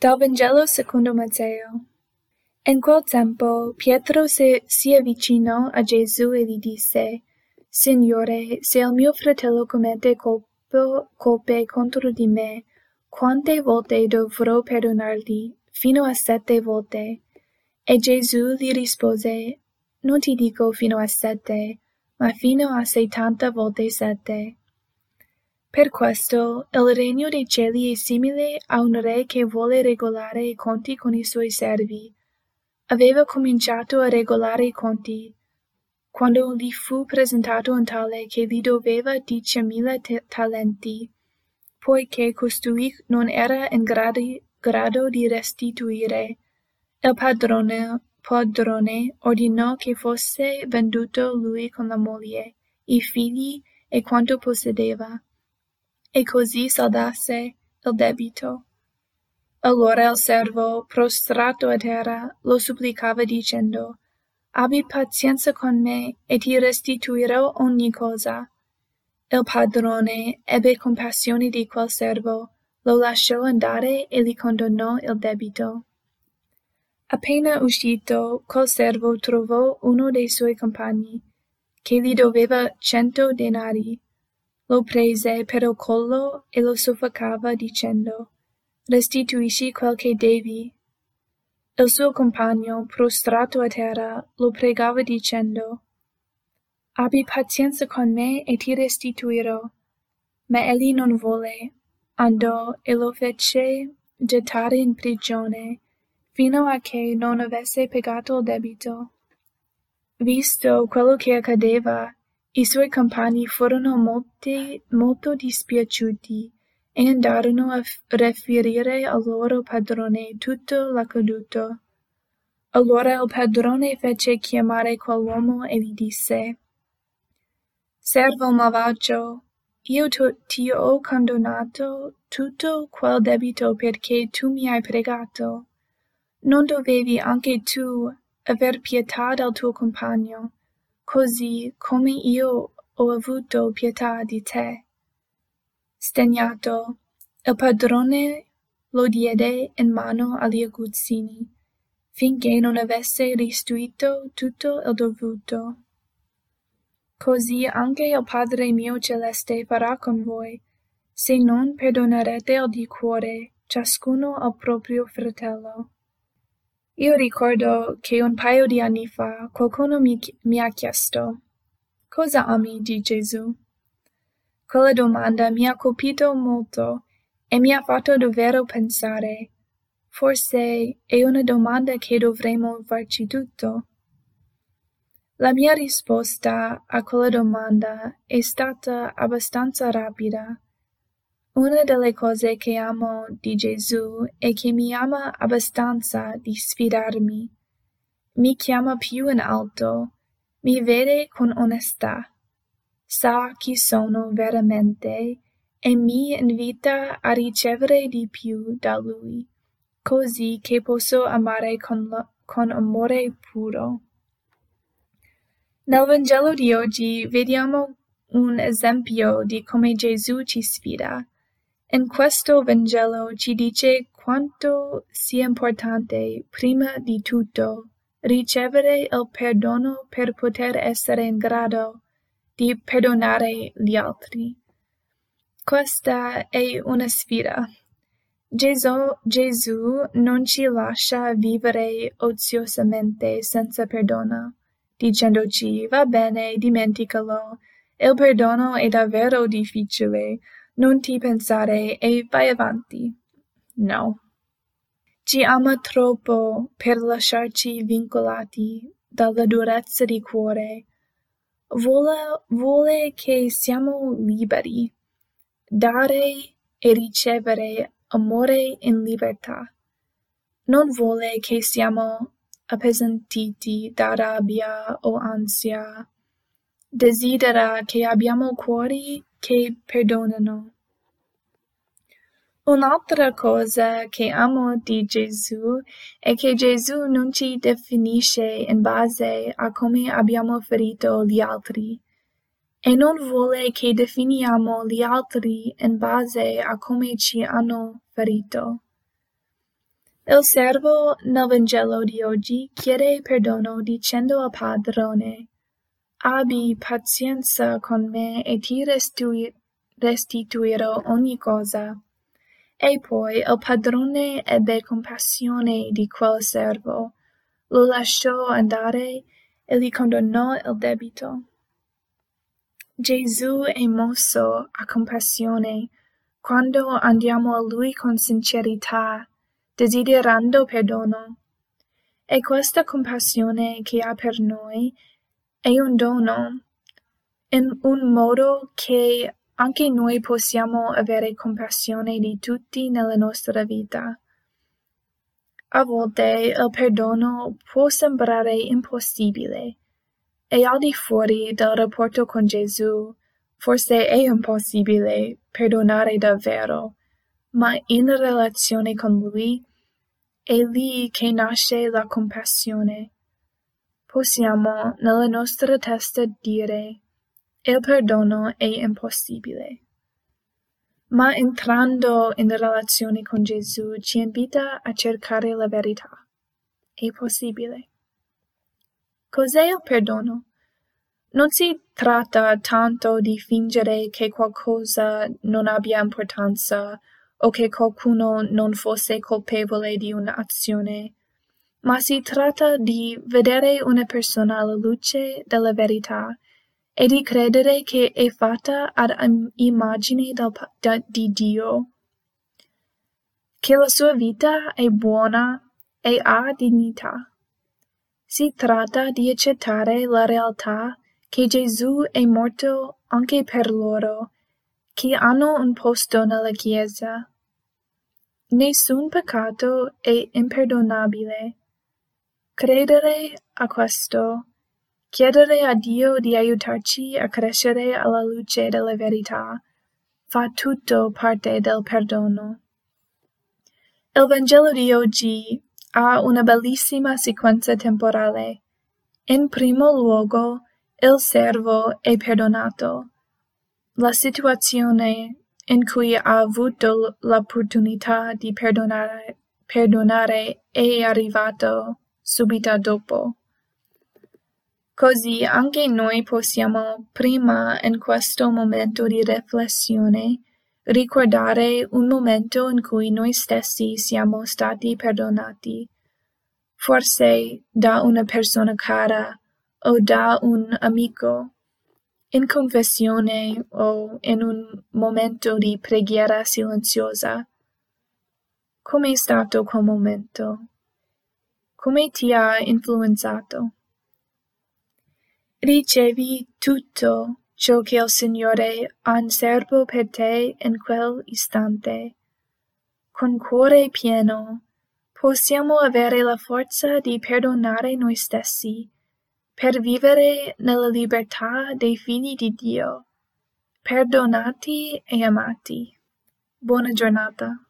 Dal Vangelo secondo Matteo. In quel tempo Pietro se, si avvicinò a Gesù e gli disse, Signore, se il mio fratello commette colpo, colpe contro di me, quante volte dovrò perdonargli? Fino a sette volte. E Gesù gli rispose, Non ti dico fino a sette, ma fino a settanta volte sette. Per questo il regno dei cieli è simile a un re che vuole regolare i conti con i suoi servi. Aveva cominciato a regolare i conti, quando gli fu presentato un tale che gli doveva diecimila talenti, poiché costui non era in gradi, grado di restituire. Il padrone, padrone ordinò che fosse venduto lui con la moglie, i figli e quanto possedeva e così saldasse il debito. Allora il servo, prostrato a terra, lo supplicava dicendo, Abbi pazienza con me, e ti restituirò ogni cosa. Il padrone ebbe compassione di quel servo, lo lasciò andare e gli condonò il debito. Appena uscito, quel servo trovò uno dei suoi compagni, che gli doveva cento denari lo prese per il collo e lo soffocava dicendo, Restituisci quel che devi. Il suo compagno, prostrato a terra, lo pregava dicendo, Abbi pazienza con me e ti restituirò. Ma egli non volle, andò e lo fece gettare in prigione, fino a che non avesse pagato il debito. Visto quello che accadeva, i suoi compagni furono molti, molto dispiaciuti e andarono a riferire al loro padrone tutto l'accaduto. Allora il padrone fece chiamare quell'uomo e gli disse, Servo malvagio, io ti ho condonato tutto quel debito perché tu mi hai pregato. Non dovevi anche tu aver pietà del tuo compagno, così come io ho avuto pietà di te. Stegnato, il padrone lo diede in mano agli aguzzini, finché non avesse restituito tutto il dovuto. Così anche il Padre mio celeste farà con voi, se non perdonerete di cuore ciascuno al proprio fratello. Io ricordo che un paio di anni fa qualcuno mi, mi ha chiesto Cosa ami di Gesù? Quella domanda mi ha colpito molto e mi ha fatto davvero pensare. Forse è una domanda che dovremmo farci tutto. La mia risposta a quella domanda è stata abbastanza rapida una delle cose che amo di Gesù è che mi ama abbastanza di sfidarmi. Mi chiama più in alto, mi vede con onestà, sa chi sono veramente e mi invita a ricevere di più da Lui, così che posso amare con, lo, con amore puro. Nel Vangelo di oggi vediamo un esempio di come Gesù ci sfida in questo Vangelo ci dice quanto sia importante, prima di tutto, ricevere il perdono per poter essere in grado di perdonare gli altri. Questa è una sfida. Gesù, Gesù non ci lascia vivere oziosamente senza perdono, dicendoci va bene, dimenticalo, il perdono è davvero difficile, non ti pensare e vai avanti. No. Ci ama troppo per lasciarci vincolati dalla durezza di cuore. Vuole, vuole che siamo liberi, dare e ricevere amore in libertà. Non vuole che siamo appesantiti da rabbia o ansia. Desidera che abbiamo cuori che perdonano. Un'altra cosa che amo di Gesù è che Gesù non ci definisce in base a come abbiamo ferito gli altri e non vuole che definiamo gli altri in base a come ci hanno ferito. Il servo nel Vangelo di oggi chiede perdono dicendo al padrone Abbi pazienza con me e ti restituirò ogni cosa. E poi il padrone ebbe compassione di quel servo, lo lasciò andare e gli condonò il debito. Gesù è mosso a compassione quando andiamo a Lui con sincerità desiderando perdono. E questa compassione che ha per noi è un dono, in un modo che anche noi possiamo avere compassione di tutti nella nostra vita. A volte il perdono può sembrare impossibile, e al di fuori del rapporto con Gesù, forse è impossibile perdonare davvero, ma in relazione con Lui è lì che nasce la compassione. Possiamo nella nostra testa dire il perdono è impossibile. Ma entrando in relazione con Gesù ci invita a cercare la verità. È possibile. Cos'è il perdono? Non si tratta tanto di fingere che qualcosa non abbia importanza o che qualcuno non fosse colpevole di un'azione, ma si tratta di vedere una persona alla luce della verità e di credere che è fatta ad immagine del, da, di Dio, che la sua vita è buona e ha dignità. Si tratta di accettare la realtà che Gesù è morto anche per loro, che hanno un posto nella Chiesa. Nessun peccato è imperdonabile. Credere a questo, chiedere a Dio di aiutarci a crescere alla luce della verità, fa tutto parte del perdono. Il Vangelo di oggi ha una bellissima sequenza temporale. In primo luogo, il servo è perdonato. La situazione in cui ha avuto l'opportunità di perdonare, perdonare è arrivato subito dopo. Così anche noi possiamo, prima in questo momento di riflessione, ricordare un momento in cui noi stessi siamo stati perdonati, forse da una persona cara o da un amico in confessione o in un momento di preghiera silenziosa. Com'è stato quel momento? Come ti ha influenzato? Ricevi tutto ciò che il Signore ha in serbo per te in quel istante. Con cuore pieno possiamo avere la forza di perdonare noi stessi per vivere nella libertà dei figli di Dio, perdonati e amati. Buona giornata.